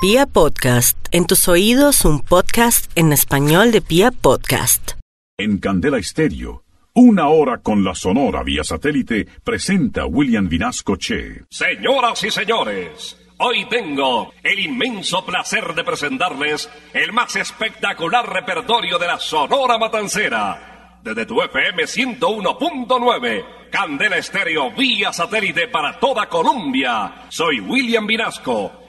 Pia Podcast, en tus oídos un podcast en español de Pia Podcast. En Candela Estéreo, una hora con la Sonora vía satélite, presenta William Vinasco Che. Señoras y señores, hoy tengo el inmenso placer de presentarles el más espectacular repertorio de la Sonora Matancera. Desde tu FM 101.9, Candela Estéreo vía satélite para toda Colombia. Soy William Vinasco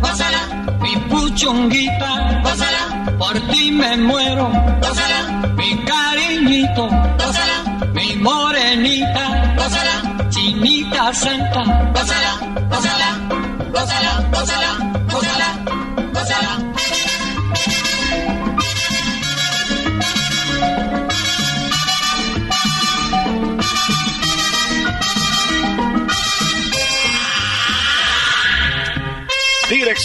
Gózala, mi puchunguita, gózala, por ti me muero, gózala, mi cariñito, gózala, mi morenita, gózala, chinita santa, gózala, gózala, gózala, gózala,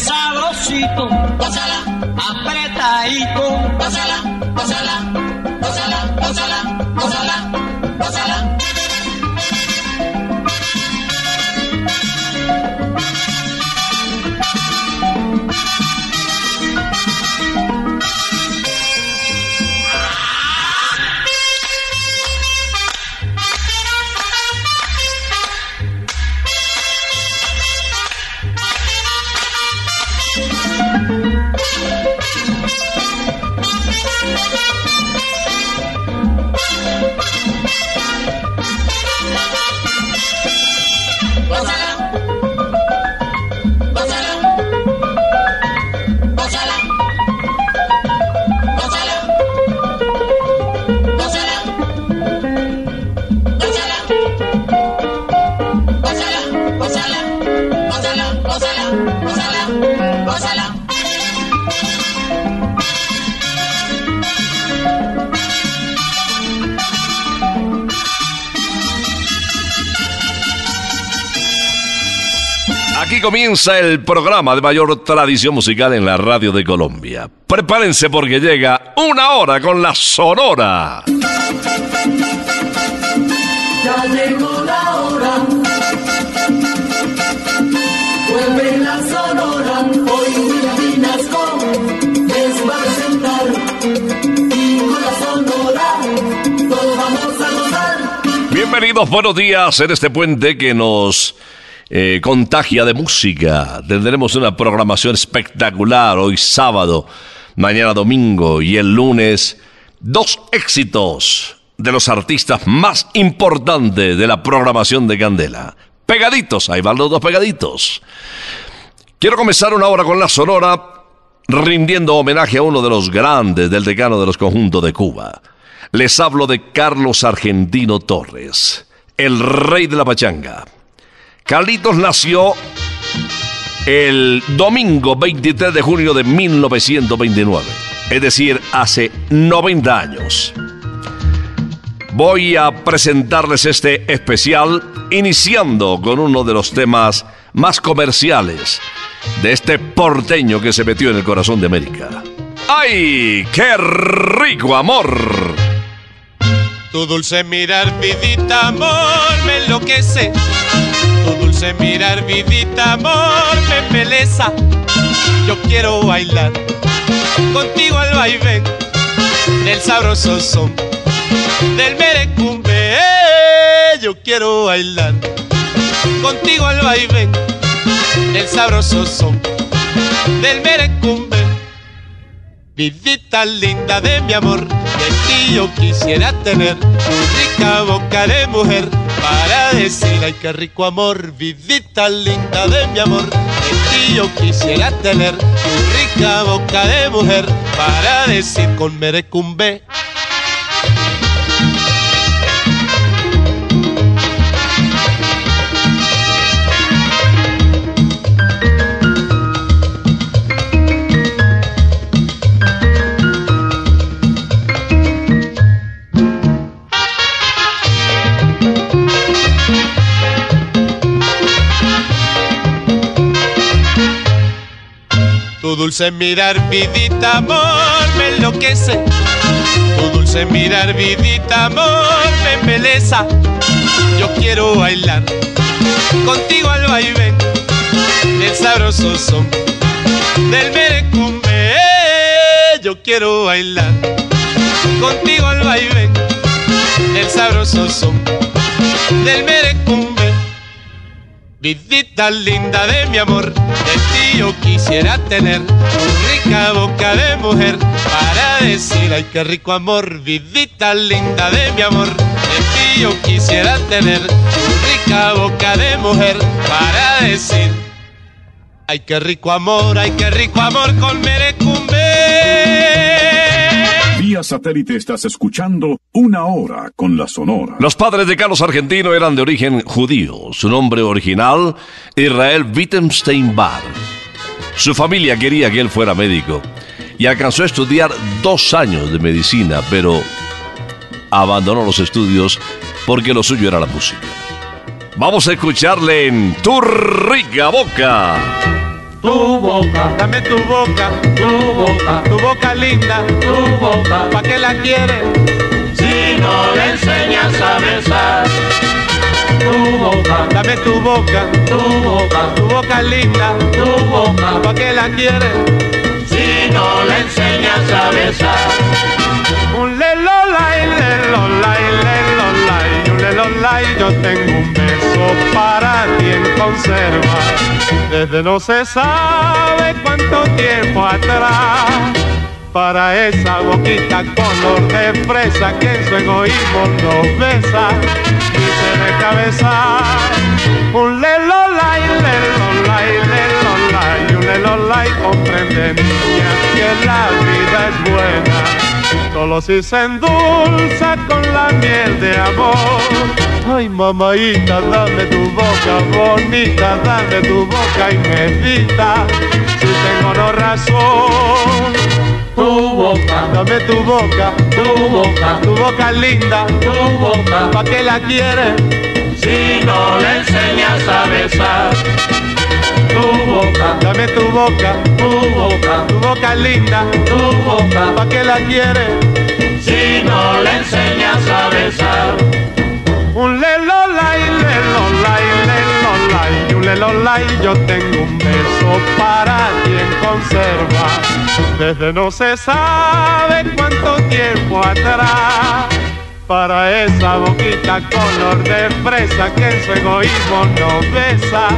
sabrosito, pásala, apretadito, pásala, pásala. Comienza el programa de mayor tradición musical en la radio de Colombia. Prepárense porque llega una hora con la Sonora. Ya llegó la hora. Vuelve la sonora. Hoy Vinasco les va a presentar. Y con la sonora todos vamos a gozar. Bienvenidos, buenos días en este puente que nos eh, contagia de música. Tendremos una programación espectacular hoy sábado, mañana domingo y el lunes. Dos éxitos de los artistas más importantes de la programación de Candela. Pegaditos, ahí van los dos pegaditos. Quiero comenzar una hora con la Sonora rindiendo homenaje a uno de los grandes del decano de los conjuntos de Cuba. Les hablo de Carlos Argentino Torres, el rey de la pachanga. Carlitos nació el domingo 23 de junio de 1929, es decir, hace 90 años. Voy a presentarles este especial iniciando con uno de los temas más comerciales de este porteño que se metió en el corazón de América. ¡Ay, qué rico amor! Tu dulce mirar, vidita, amor, me enloquece dulce mirar, vidita, amor, me peleza. Yo quiero bailar contigo al vaivén del sabroso son del merecumbe. Yo quiero bailar contigo al vaivén del sabroso son del merecumbe. Vidita linda de mi amor, de ti yo quisiera tener tu rica boca de mujer para decir ay qué rico amor, vidita linda de mi amor, de ti yo quisiera tener tu rica boca de mujer para decir con merecumbe. Dulce mirar, vidita, amor, me enloquece. Tu dulce mirar, vidita, amor, me embeleza. Yo quiero bailar contigo al vaivén del sabroso son del merecumbe. Yo quiero bailar contigo al vaivén del sabroso son del merecumbe. Vidita linda de mi amor, yo quisiera tener tu rica boca de mujer para decir ay qué rico amor. Vidita linda de mi amor, de ti yo quisiera tener tu rica boca de mujer para decir ay qué rico amor, ay qué rico amor con merecumbe. Vía satélite estás escuchando Una Hora con la Sonora. Los padres de Carlos Argentino eran de origen judío. Su nombre original, Israel Wittgenstein Bar. Su familia quería que él fuera médico y alcanzó a estudiar dos años de medicina, pero abandonó los estudios porque lo suyo era la música. Vamos a escucharle en Tu Rica Boca. Tu boca, dame tu boca, tu boca, tu boca linda, tu boca, ¿pa' qué la quieres? Si no le enseñas a besar. Tu boca, dame tu boca, tu boca, tu boca linda, tu boca, ¿pa' qué la quieres? Si no le enseñas a besar. Un lelolay, lelolay, lelolay, un lelolay, yo tengo un beso para ti en conserva. Desde no se sabe cuánto tiempo atrás. Para esa boquita color de fresa que en su egoísmo nos besa y se deja besar. Un lelolay, lelolay, lelolay, un lelolay comprende niña que la vida es buena. Solo si se endulza con la miel de amor. Ay, mamaita, dame tu boca bonita, dame tu boca y. Si tengo no razón. Tu boca, dame tu boca, tu boca, tu boca linda, tu boca, ¿pa' qué la quieres? Si no le enseñas a besar. Tu boca, dame tu boca, tu boca, tu boca linda, tu boca, ¿pa' qué la quieres? Si no le enseñas a besar. Un lelolay, lelolay, yo tengo un beso para ti en conserva. Desde no se sabe cuánto tiempo atrás. Para esa boquita color de fresa que en su egoísmo no besa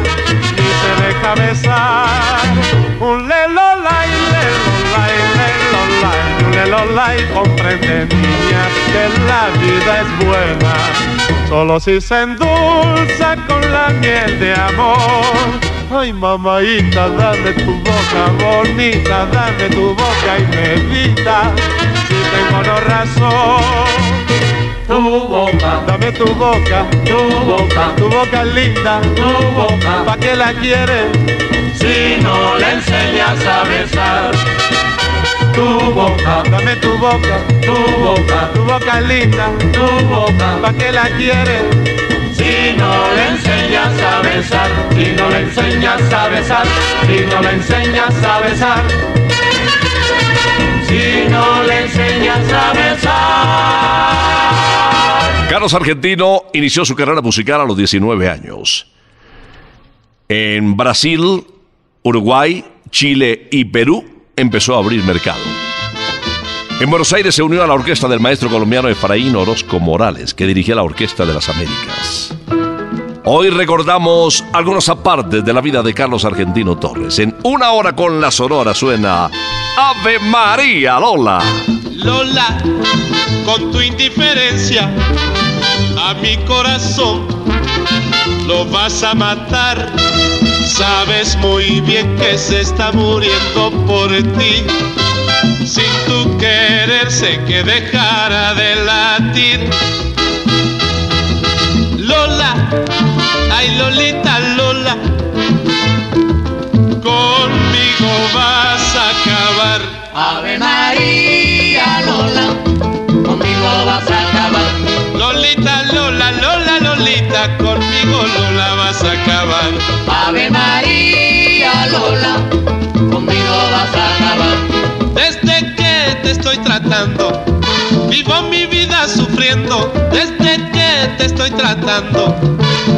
ni se deja besar. Un lelolay, lelolay, lelolay, un lelolay comprende niña que la vida es buena. Solo si se endulza con la miel de amor. Ay, mamaita, dame tu boca bonita, dame tu boca y medita. Si tengo no razón. Tu boca, dame tu boca, tu boca, tu boca linda, tu boca, ¿pa' qué la quieres? Si no le enseñas a besar. Tu boca, dame tu boca, tu boca, tu boca linda, tu boca, ¿pa' qué la quieres? Si no le enseñas a besar, si no le enseñas a besar, si no le enseñas a besar, si no le enseñas a besar. Carlos Argentino inició su carrera musical a los 19 años. En Brasil, Uruguay, Chile y Perú empezó a abrir mercado. En Buenos Aires se unió a la orquesta del maestro colombiano Efraín Orozco Morales, que dirigía la Orquesta de las Américas. Hoy recordamos algunas apartes de la vida de Carlos Argentino Torres. En una hora con la sonora suena Ave María Lola. Lola, con tu indiferencia a mi corazón lo vas a matar. Sabes muy bien que se está muriendo por ti. Sin tu querer sé que dejara de latir. Lola, ay Lolita Lola, conmigo vas a acabar. Ave María Lola, conmigo vas a acabar. Lolita, conmigo Lola vas a acabar. Ave María Lola, conmigo vas a acabar. Desde que te estoy tratando, vivo mi vida sufriendo. Desde que te estoy tratando,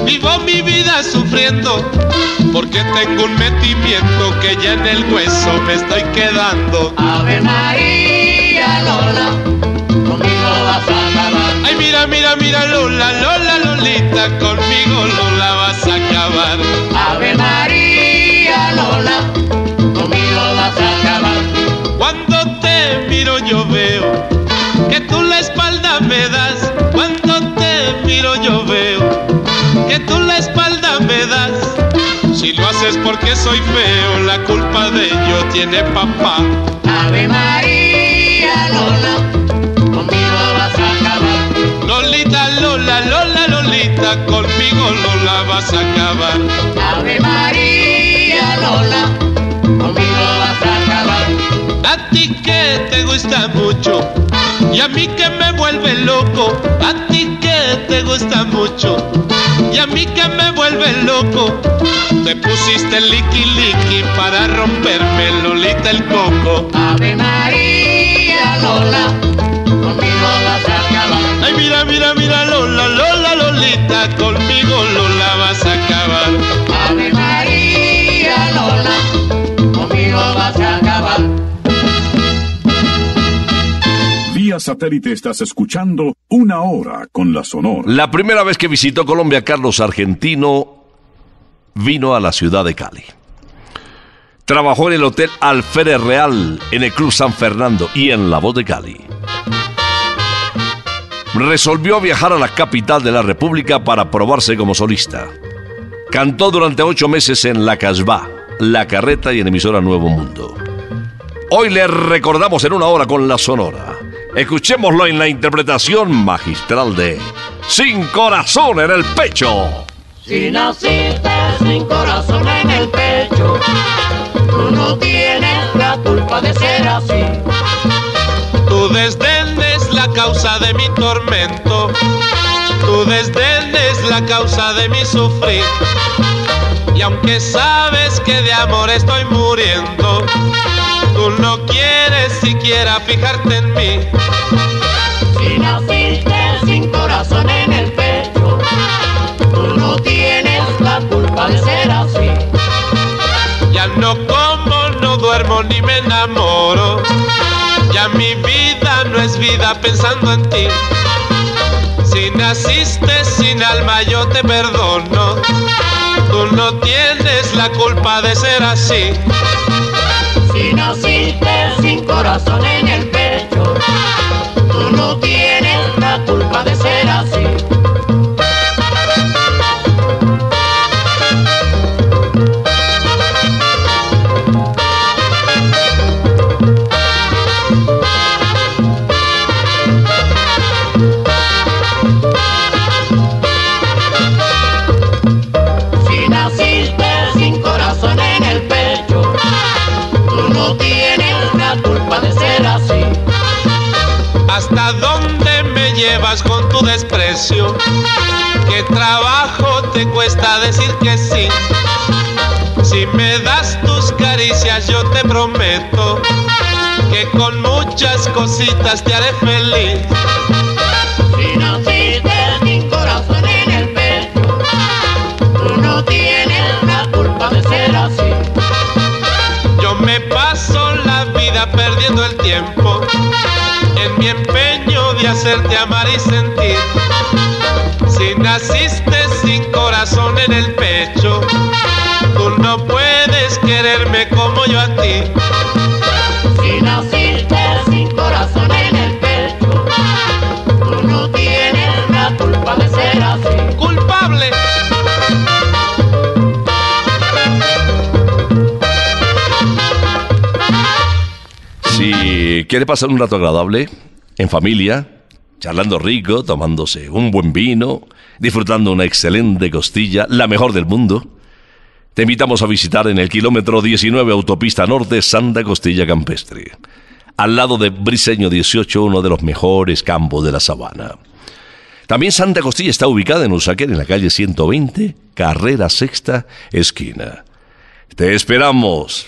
vivo mi vida sufriendo. Porque tengo un metimiento que ya en el hueso me estoy quedando. Ave María Lola, Ay, mira, mira, mira, Lola, Lola, Lolita, conmigo Lola vas a acabar. Ave María Lola, conmigo vas a acabar. Cuando te miro yo veo que tú la espalda me das. Cuando te miro yo veo que tú la espalda me das. Si lo haces porque soy feo, la culpa de ello tiene papá. Ave María Lolita, conmigo Lola vas a acabar. Ave María Lola, conmigo vas a acabar. A ti que te gusta mucho y a mí que me vuelve loco. A ti que te gusta mucho y a mí que me vuelve loco. Te pusiste liqui liqui para romperme Lolita el coco. Ave María Lola, Conmigo Lola vas a acabar. Ave María Lola, conmigo vas a acabar. Vía satélite estás escuchando una hora con la Sonora. La primera vez que visitó Colombia, Carlos Argentino vino a la ciudad de Cali. Trabajó en el Hotel Alférez Real, en el Club San Fernando y en La Voz de Cali. Resolvió viajar a la capital de la República para probarse como solista. Cantó durante ocho meses en La Casbah, La Carreta y en emisora Nuevo Mundo. Hoy le recordamos en una hora con la Sonora. Escuchémoslo en la interpretación magistral de Sin Corazón en el Pecho. Si naciste sin corazón en el pecho, tú no tienes la culpa de ser así. Tu desdén es la causa de mi tormento. Tu desdén es la causa de mi sufrir. Y aunque sabes que de amor estoy muriendo, tú no quieres siquiera fijarte en mí. Si naciste sin corazón en el pecho, tú no tienes la culpa de ser así. Ya no como, no duermo ni me enamoro. Ya mi vida no es vida pensando en ti. Si naciste sin alma yo te perdono. Tú no tienes la culpa de ser así. Si naciste sin corazón en el pecho, tú no tienes la culpa de llevas con tu desprecio? ¿Qué trabajo te cuesta decir que sí? Si me das tus caricias yo te prometo que con muchas cositas te haré feliz. Hacerte amar y sentir. Si naciste sin corazón en el pecho, tú no puedes quererme como yo a ti. Si naciste sin corazón en el pecho, tú no tienes la culpa de ser así. Culpable. Si quiere pasar un rato agradable, en familia, charlando rico, tomándose un buen vino, disfrutando una excelente costilla, la mejor del mundo, te invitamos a visitar en el kilómetro 19 Autopista Norte Santa Costilla Campestre, al lado de Briseño 18, uno de los mejores campos de la sabana. También Santa Costilla está ubicada en Usaquén, en la calle 120, carrera sexta, esquina. Te esperamos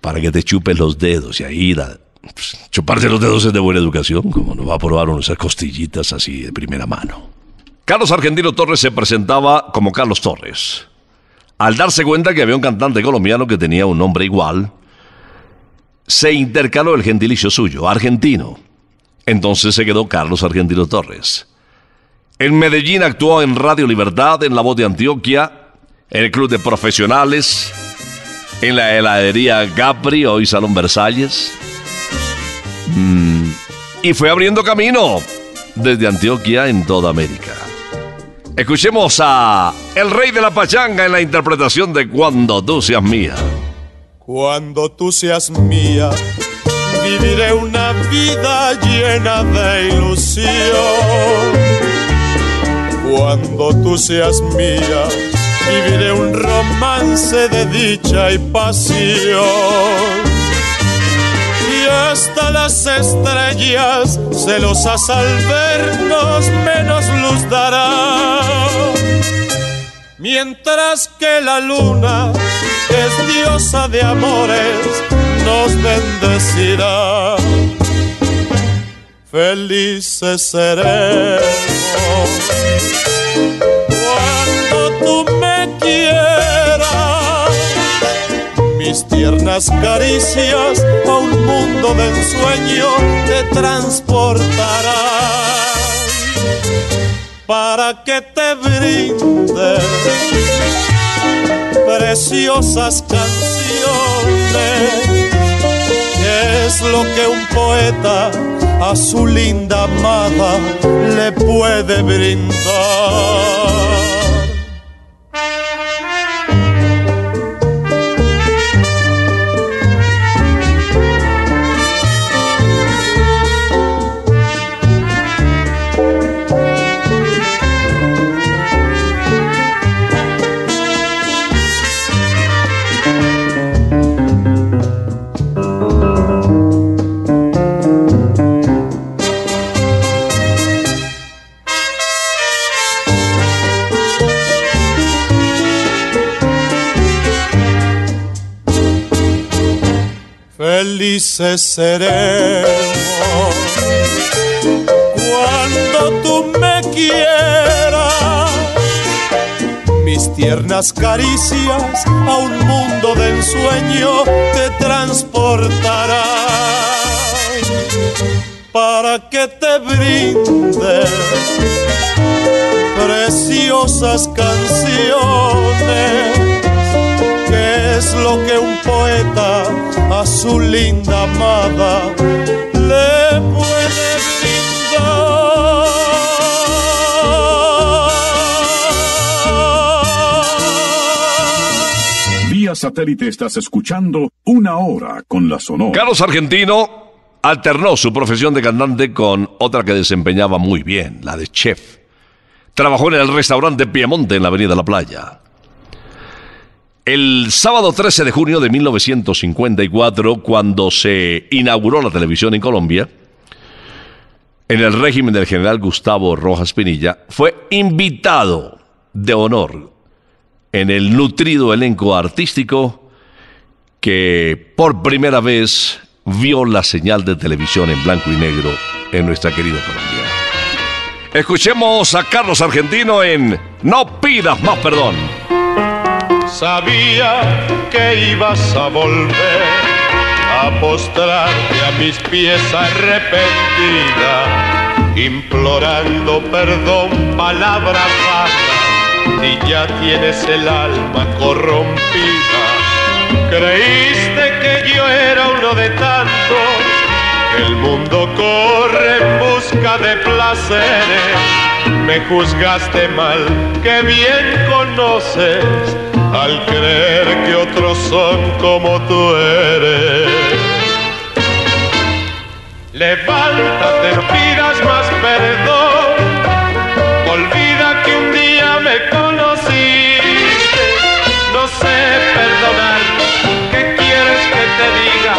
para que te chupes los dedos y ahí da- pues, los dedos es de buena educación, como no va a probar unas costillitas así de primera mano. Carlos Argentino Torres se presentaba como Carlos Torres. Al darse cuenta que había un cantante colombiano que tenía un nombre igual, se intercaló el gentilicio suyo, argentino. Entonces se quedó Carlos Argentino Torres. En Medellín actuó en Radio Libertad, en La Voz de Antioquia, en el Club de Profesionales, en la heladería Capri, hoy Salón Versalles. Mm, y fue abriendo camino desde Antioquia en toda América. Escuchemos a El Rey de la Pachanga en la interpretación de Cuando tú seas mía. Cuando tú seas mía, viviré una vida llena de ilusión. Cuando tú seas mía, viviré un romance de dicha y pasión. Hasta las estrellas, celosas al vernos, menos luz dará. Mientras que la luna, que es diosa de amores, nos bendecirá. Felices seremos cuando tú Mis tiernas caricias a un mundo de ensueño te transportarán para que te brinde preciosas canciones, es lo que un poeta a su linda amada le puede brindar. Felices seremos cuando tú me quieras. Mis tiernas caricias a un mundo de ensueño te transportarán para que te brinde preciosas canciones su linda amada le puede brindar. Vía satélite estás escuchando Una Hora con la Sonora. Carlos Argentino alternó su profesión de cantante con otra que desempeñaba muy bien, la de chef. Trabajó en el restaurante Piemonte en la Avenida La Playa. El sábado 13 de junio de 1954, cuando se inauguró la televisión en Colombia, en el régimen del general Gustavo Rojas Pinilla, fue invitado de honor en el nutrido elenco artístico que por primera vez vio la señal de televisión en blanco y negro en nuestra querida Colombia. Escuchemos a Carlos Argentino en No pidas más perdón. Sabía que ibas a volver a postrarte a mis pies arrepentida implorando perdón, palabra vana, y ya tienes el alma corrompida. Creíste que yo era uno de tantos, el mundo corre en busca de placeres. Me juzgaste mal, que bien conoces, al creer que otros son como tú eres. Levántate, no pidas más perdón. Olvida que un día me conociste. No sé perdonar. ¿Qué quieres que te diga?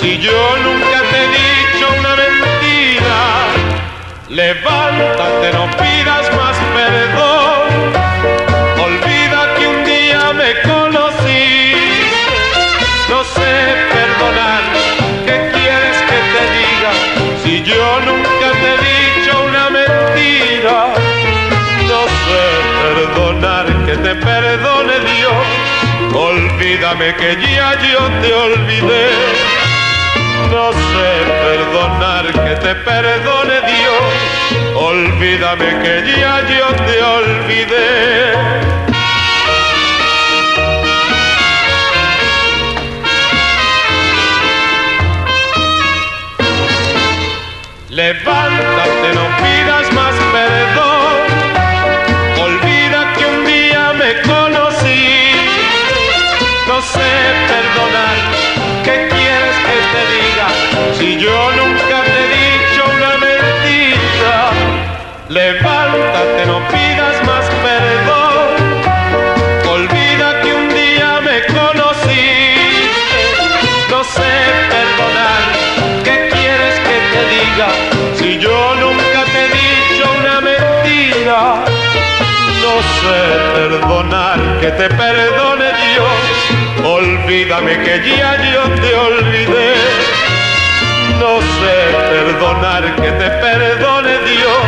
Si yo nunca te he dicho una mentira. Levántate, no pidas Olvídame que ya yo te olvidé. No sé perdonar, que te perdone Dios. Olvídame que ya yo te olvidé. Levántate, no que te perdone Dios. Olvídame que ya yo te olvidé. No sé perdonar, que te perdone Dios.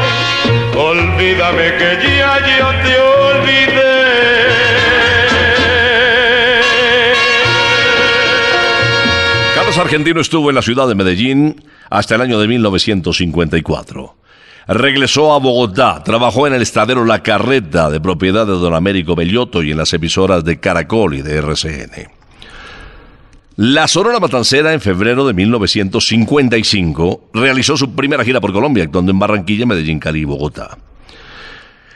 Olvídame que ya yo te olvidé. Carlos Argentino estuvo en la ciudad de Medellín hasta el año de 1954. Regresó a Bogotá, trabajó en el estadero La Carreta, de propiedad de don Américo Bellotto, y en las emisoras de Caracol y de RCN. La Sonora Matancera, en febrero de 1955, realizó su primera gira por Colombia, actuando en Barranquilla, Medellín, Cali y Bogotá.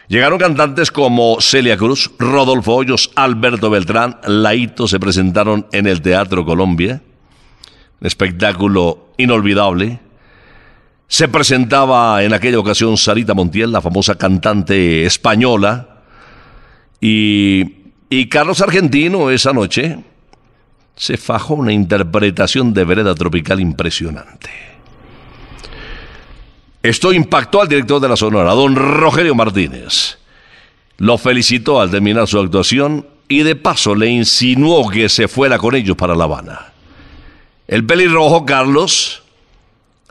Llegaron cantantes como Celia Cruz, Rodolfo Hoyos, Alberto Beltrán, Laito se presentaron en el Teatro Colombia. Espectáculo inolvidable. Se presentaba en aquella ocasión Sarita Montiel, la famosa cantante española. Y, y Carlos Argentino esa noche se fajó una interpretación de vereda tropical impresionante. Esto impactó al director de la Sonora, don Rogelio Martínez. Lo felicitó al terminar su actuación y de paso le insinuó que se fuera con ellos para La Habana. El pelirrojo Carlos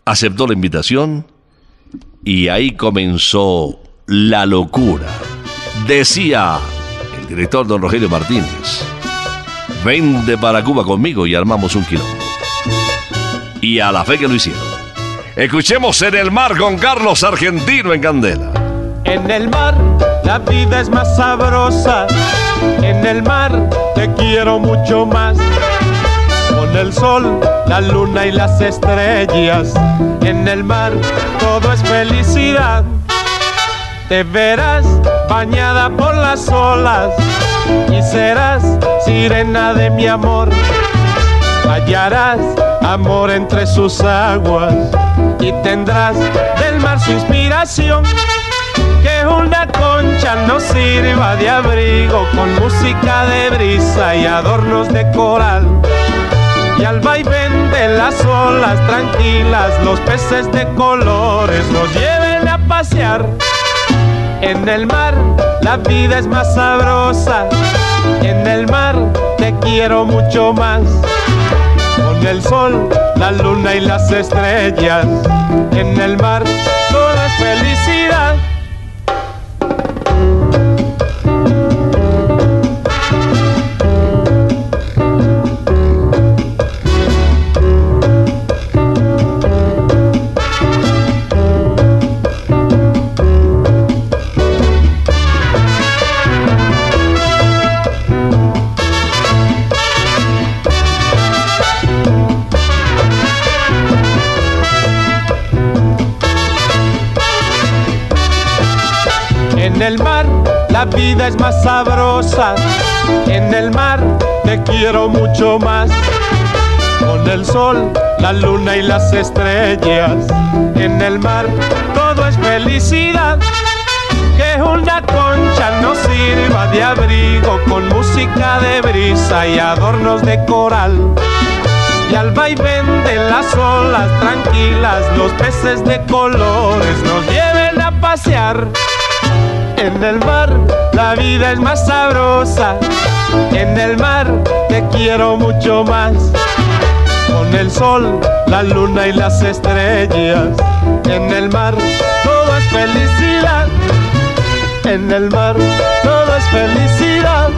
aceptó la invitación y ahí comenzó la locura. Decía el director don Rogelio Martínez, vende para Cuba conmigo y armamos un quilombo. Y a la fe que lo hicieron. Escuchemos en el mar con Carlos Argentino en Candela. En el mar la vida es más sabrosa. En el mar te quiero mucho más. Con el sol, la luna y las estrellas. En el mar todo es felicidad. Te verás bañada por las olas y serás sirena de mi amor. Hallarás amor entre sus aguas y tendrás del mar su inspiración. Que una concha nos sirva de abrigo con música de brisa y adornos de coral. Y al vaivén de las olas tranquilas, los peces de colores nos lleven a pasear. En el mar la vida es más sabrosa. En el mar te quiero mucho más. Con el sol, la luna y las estrellas. En el mar la vida es más sabrosa. En el mar te quiero mucho más. Con el sol, la luna y las estrellas. En el mar todo es felicidad. Que una concha nos sirva de abrigo con música de brisa y adornos de coral. Y al vaivén de las olas tranquilas, los peces de colores nos lleven a pasear. En el mar la vida es más sabrosa. En el mar te quiero mucho más. Con el sol, la luna y las estrellas. En el mar todo es felicidad. En el mar todo es felicidad.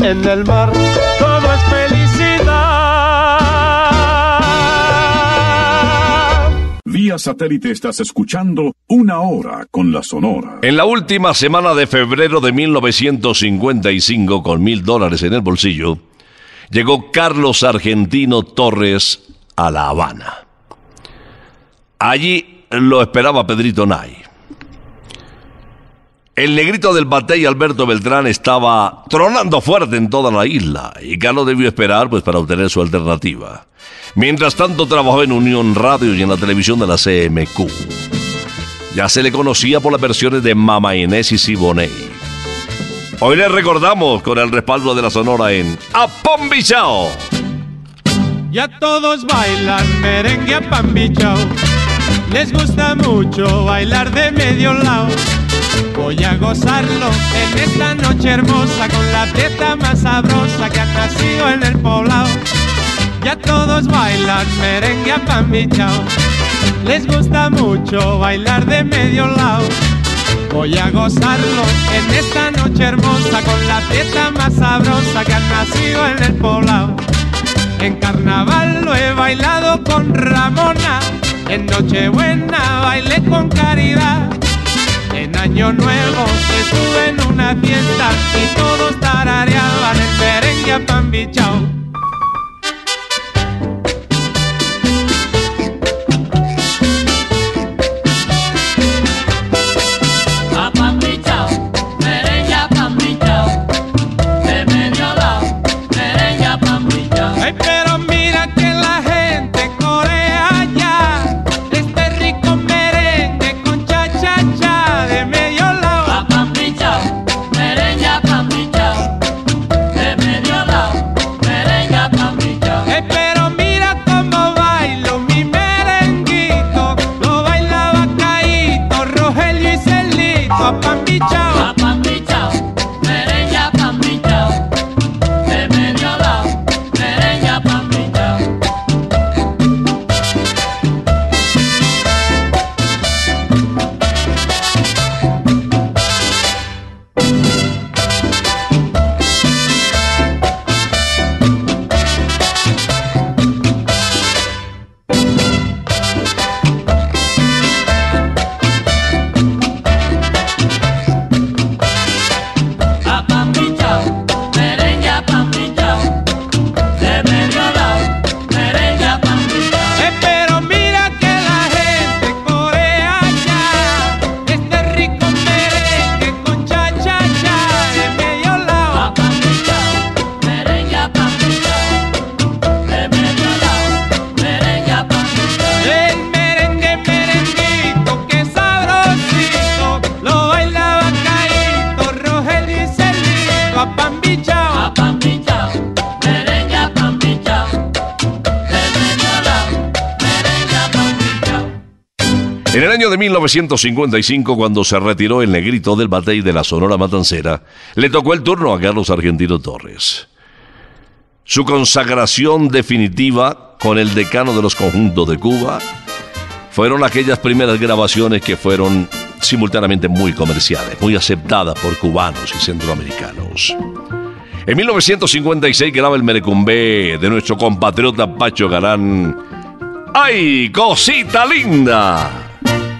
En el mar todo es felicidad. Vía satélite estás escuchando Una Hora con la Sonora. En la última semana de febrero de 1955, con mil dólares en el bolsillo, llegó Carlos Argentino Torres a La Habana. Allí lo esperaba Pedrito Nay. El negrito del Batey Alberto Beltrán estaba tronando fuerte en toda la isla y Carlos debió esperar pues para obtener su alternativa. Mientras tanto trabajó en Unión Radio y en la televisión de la CMQ. Ya se le conocía por las versiones de Mama Inés y Siboney. Hoy le recordamos con el respaldo de la Sonora en Apombichao. Ya todos bailan merengue a pambichao. Les gusta mucho bailar de medio lado. Voy a gozarlo en esta noche hermosa con la fiesta más sabrosa que ha nacido en el poblado. Ya todos bailan merengue a pambichao. Les gusta mucho bailar de medio lado. Voy a gozarlo en esta noche hermosa con la fiesta más sabrosa que ha nacido en el poblado. En carnaval lo he bailado con Ramona, en Nochebuena bailé con Caridad. En Año Nuevo estuve en una fiesta y todos tarareaban el merengue a pambichao. A 1955, cuando se retiró el negrito del batey de la Sonora Matancera, le tocó el turno a Carlos Argentino Torres. Su consagración definitiva con el decano de los conjuntos de Cuba fueron aquellas primeras grabaciones que fueron simultáneamente muy comerciales, muy aceptadas por cubanos y centroamericanos. En 1956 graba el Merecumbé de nuestro compatriota Pacho Galán. ¡Ay, cosita linda!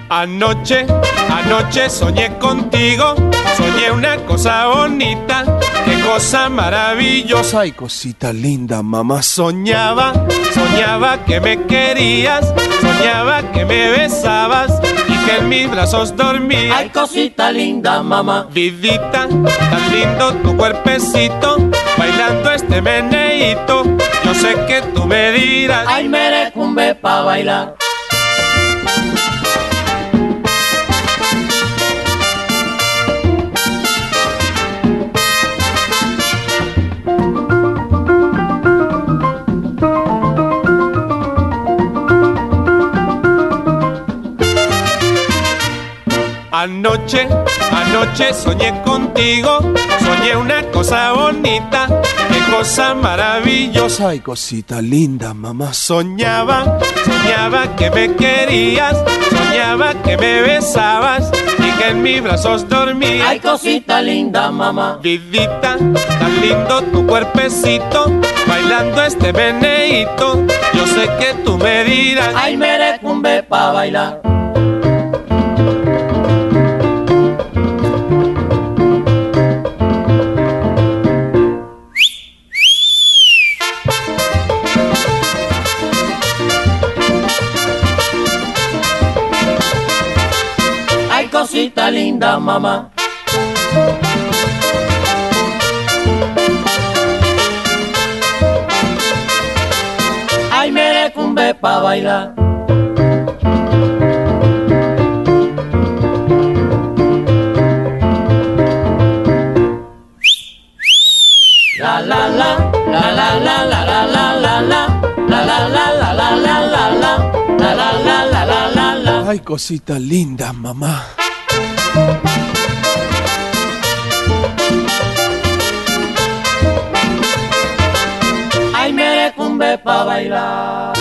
Anoche, anoche soñé contigo, soñé una cosa bonita, qué cosa maravillosa. Ay, cosita linda, mamá. Soñaba, soñaba que me querías, soñaba que me besabas y que en mis brazos dormía. Ay, cosita linda, mamá. Vidita, tan lindo tu cuerpecito, bailando este meneíto. Yo sé que tú me dirás, Ay, merecumbe pa' bailar. Anoche, anoche soñé contigo, soñé una cosa bonita, qué cosa maravillosa. Ay, cosita linda, mamá. Soñaba, soñaba que me querías, soñaba que me besabas y que en mis brazos dormías. Ay, cosita linda, mamá. Vidita, tan lindo tu cuerpecito, bailando este meneíto. Yo sé que tú me dirás, Ay, merecumbe pa' bailar. Mamá. Ay, merecumbe pa' bailar. La la la, la la la la la la la la, la la la la la la la la, la la la la la la la. ay, cosita linda, mamá. Bailar.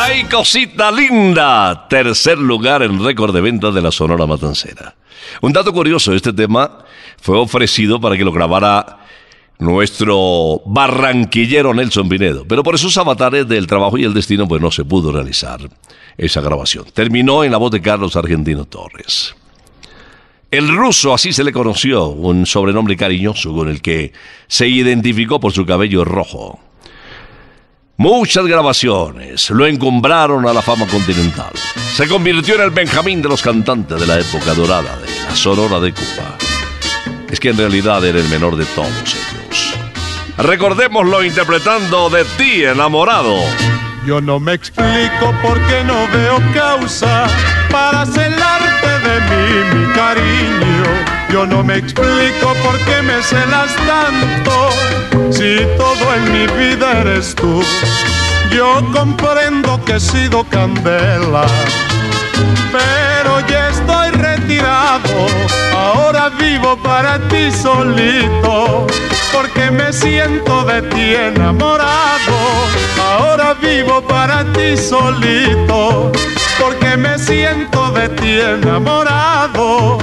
¡Ay, cosita linda! Tercer lugar en récord de ventas de la Sonora Matancera. Un dato curioso, este tema fue ofrecido para que lo grabara nuestro barranquillero Nelson Pinedo, pero por esos avatares del trabajo y el destino pues no se pudo realizar esa grabación. Terminó en la voz de Carlos Argentino Torres. El ruso, así se le conoció, un sobrenombre cariñoso con el que se identificó por su cabello rojo. Muchas grabaciones lo encumbraron a la fama continental. Se convirtió en el Benjamín de los cantantes de la época dorada de la Sonora de Cuba. Es que en realidad era el menor de todos ellos. Recordémoslo interpretando de ti, enamorado. Yo no me explico por qué no veo causa para celarte de mí, mi cariño. Yo no me explico por qué me celas tanto si todo en mi vida eres tú. Yo comprendo que he sido candela, pero ya estoy retirado. Ahora vivo para ti solito, porque me siento de ti enamorado. Ahora vivo para ti solito, porque me siento de ti enamorado.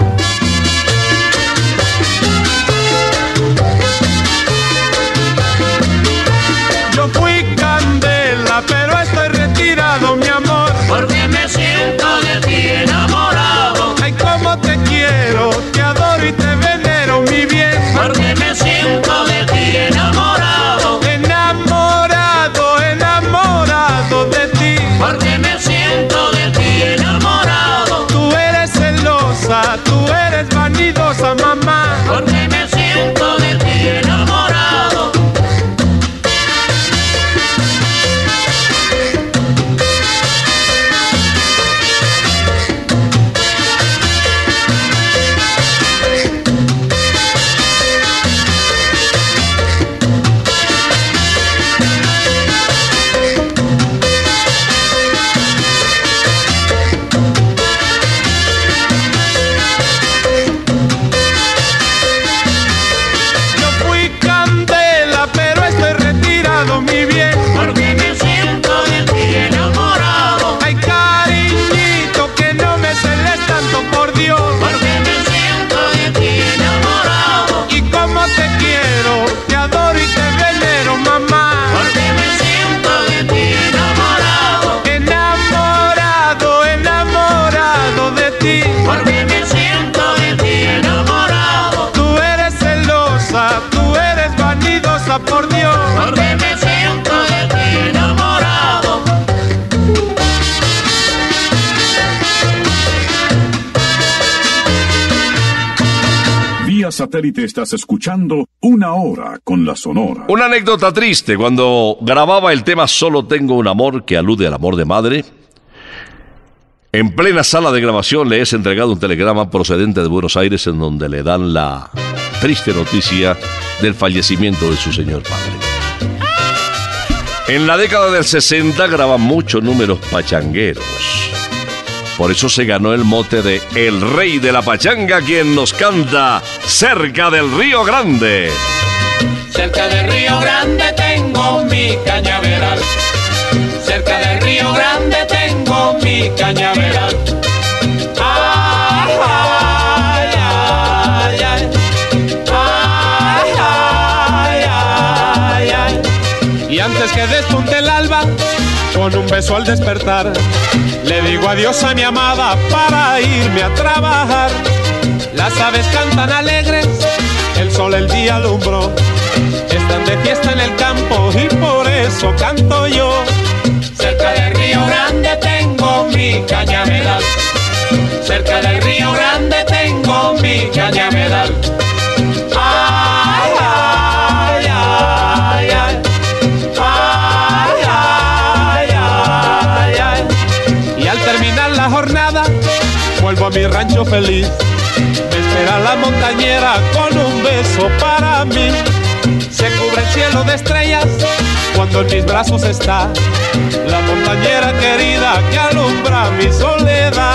Estás escuchando Una Hora con la Sonora. Una anécdota triste, cuando grababa el tema Solo tengo un amor que alude al amor de madre, en plena sala de grabación le es entregado un telegrama procedente de Buenos Aires en donde le dan la triste noticia del fallecimiento de su señor padre. En la década del 60 graban muchos números pachangueros. Por eso se ganó el mote de El Rey de la Pachanga, quien nos canta cerca del Río Grande. Cerca del Río Grande tengo mi cañaveral. Cerca del Río Grande tengo mi cañaveral. Ay, ay, ay, ay. Ay, ay, ay, ay. Y antes que despunte el alba, con un beso al despertar, le digo adiós a mi amada para irme a trabajar. Las aves cantan alegres, el sol el día alumbró. Están de fiesta en el campo y por eso canto yo. Cerca del Río Grande tengo mi cañaveral. Cerca del Río Grande tengo mi cañaveral. Feliz. Me espera la montañera con un beso para mí. Se cubre el cielo de estrellas cuando en mis brazos está la montañera querida que alumbra mi soledad.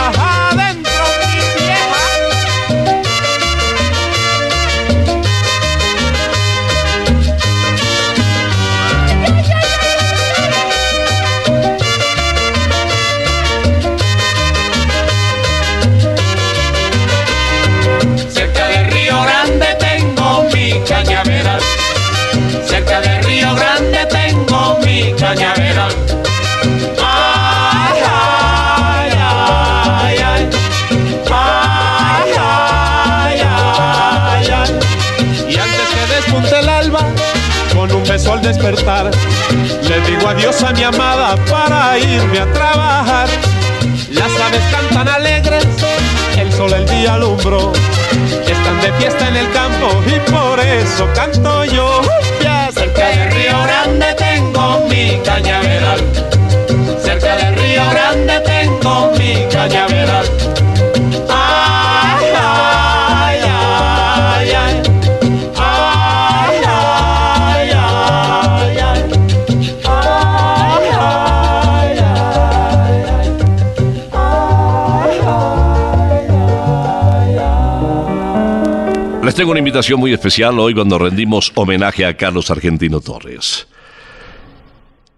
Tengo una invitación muy especial hoy cuando rendimos homenaje a Carlos Argentino Torres.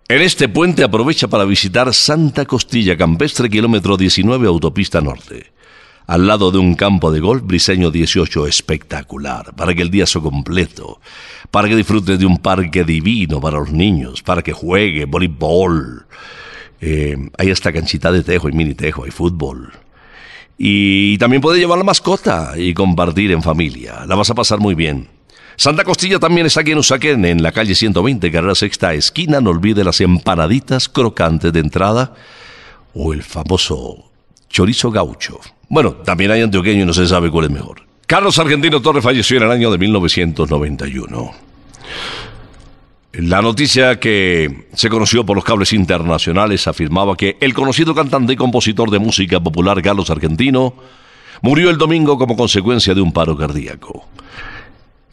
En este puente aprovecha para visitar Santa Costilla Campestre, kilómetro 19, autopista norte. Al lado de un campo de golf, Briseño 18, espectacular, para que el día sea completo, para que disfrute de un parque divino para los niños, para que juegue voleibol. Eh, hay hasta canchita de tejo y mini tejo, hay fútbol. Y también puede llevar la mascota y compartir en familia. La vas a pasar muy bien. Santa Costilla también está aquí en Usaquén, en la calle 120, carrera sexta esquina. No olvide las empanaditas crocantes de entrada o el famoso chorizo gaucho. Bueno, también hay antioqueño y no se sabe cuál es mejor. Carlos Argentino Torres falleció en el año de 1991. La noticia que se conoció por los cables internacionales afirmaba que el conocido cantante y compositor de música popular Carlos Argentino murió el domingo como consecuencia de un paro cardíaco.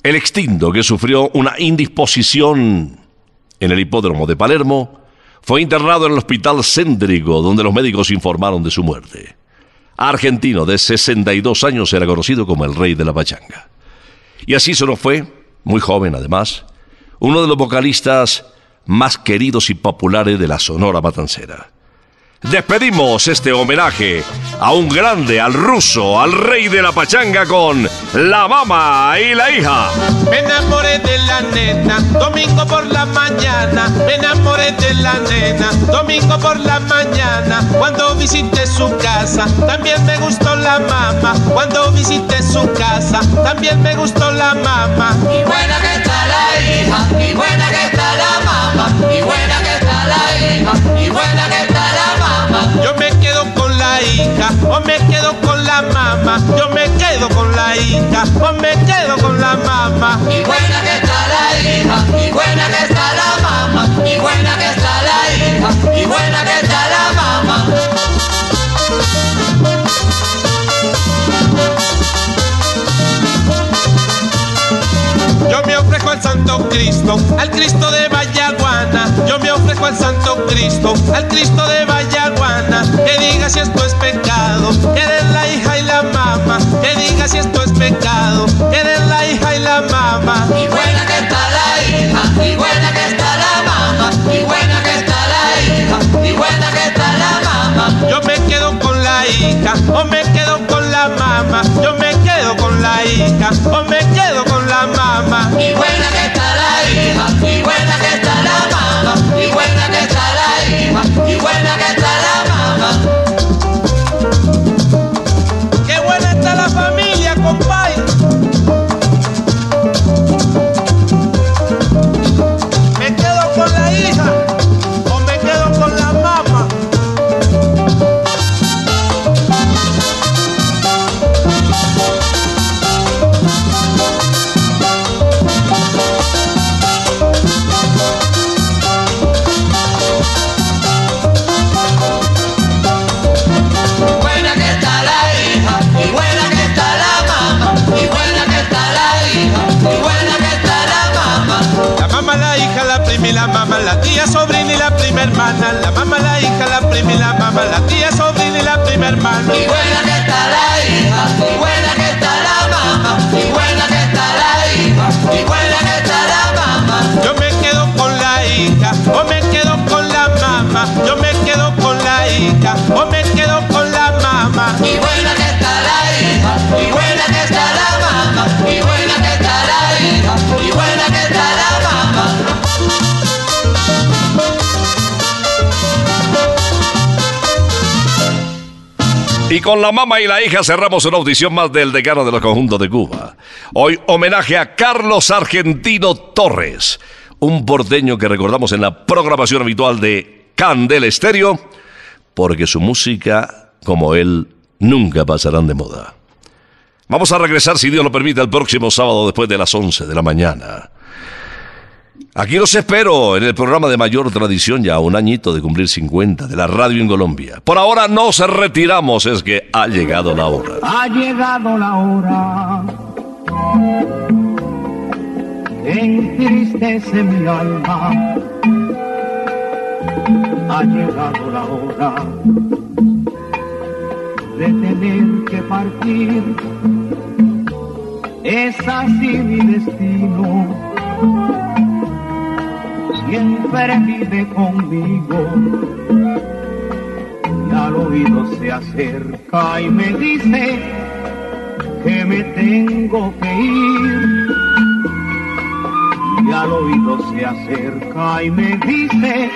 El extinto, que sufrió una indisposición en el hipódromo de Palermo, fue internado en el hospital céntrico donde los médicos informaron de su muerte. Argentino de 62 años era conocido como el rey de la pachanga. Y así se nos fue, muy joven además, uno de los vocalistas más queridos y populares de la Sonora Matancera. Despedimos este homenaje a un grande, al ruso, al rey de la pachanga con la mamá y la hija. Me enamoré de la nena, domingo por la mañana. Me enamoré de la nena, domingo por la mañana. Cuando visité su casa, también me gustó la mamá. Cuando visité su casa, también me gustó la mamá. Y buena que está la hija, y buena que está la mamá, y buena que está la hija, y buena que está la mamá. Yo me quedo con la hija o me quedo con la mamá. Yo me quedo con la hija o me quedo con la mamá. Y buena que está la hija, y buena que está la mamá, y buena que está la hija, y buena que está Santo Cristo, al Cristo de Vallaguana. Yo me ofrezco al Santo Cristo, al Cristo de Vallaguana. Que diga si esto es pecado, que eres la hija y la mamá. Que diga si esto es pecado, con la mamá y la hija cerramos una audición más del decano de los conjuntos de Cuba. Hoy homenaje a Carlos Argentino Torres, un porteño que recordamos en la programación habitual de Candel Estéreo, porque su música, como él, nunca pasarán de moda. Vamos a regresar, si Dios lo permite, el próximo sábado después de las 11 de la mañana. Aquí los espero en el programa de mayor tradición, ya un añito de cumplir 50 de la radio en Colombia. Por ahora nos retiramos, es que ha llegado la hora. Ha llegado la hora. Entristece mi alma. Ha llegado la hora de tener que partir. Es así mi destino. Siempre vive conmigo y al oído se acerca y me dice que me tengo que ir. Y al oído se acerca y me dice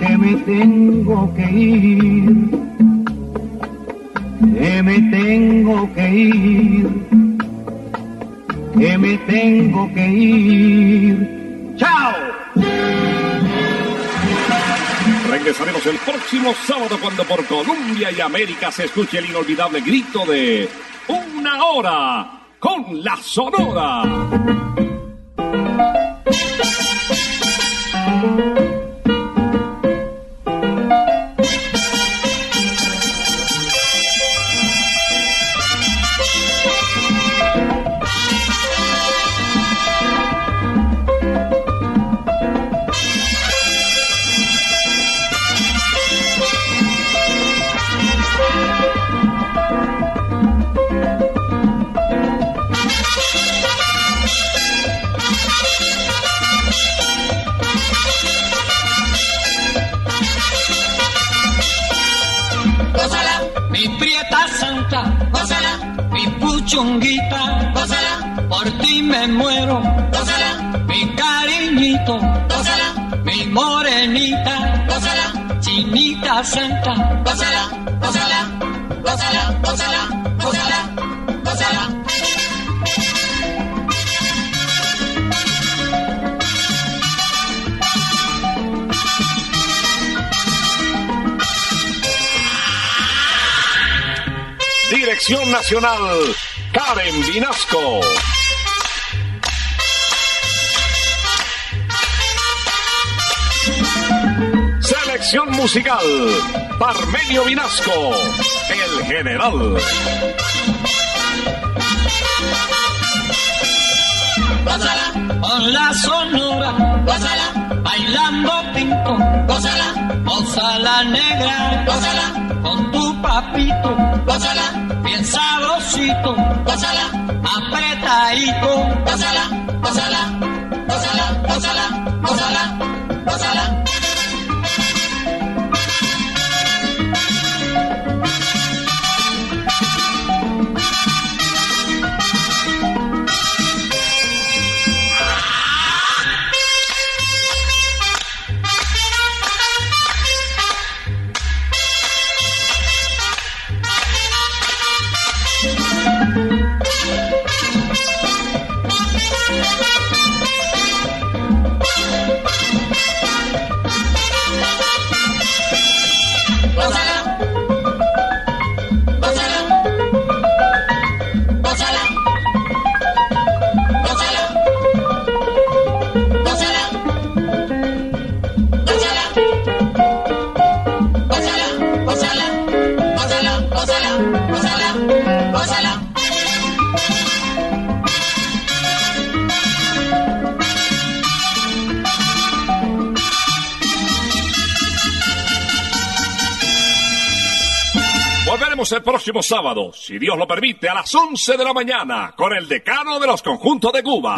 que me tengo que ir. Que me tengo que ir. Que me tengo que ir. ¡Chao! Regresaremos el próximo sábado cuando por Colombia y América se escuche el inolvidable grito de Una hora con la Sonora. Santa, gózala, gózala, gózala, gózala, gózala, gózala. Selección Nacional, Karen Vinasco. Selección musical, Parmenio Vinasco, el general. gózala. Con la sonora, gózala. Bailando pinto, gózala, gózala negra, gózala. Con tu papito, gózala. Bien sabrosito, gózala. Apretadito, gózala, gózala, sábado, si Dios lo permite, a las 11 de la mañana, con el decano de los conjuntos de Cuba.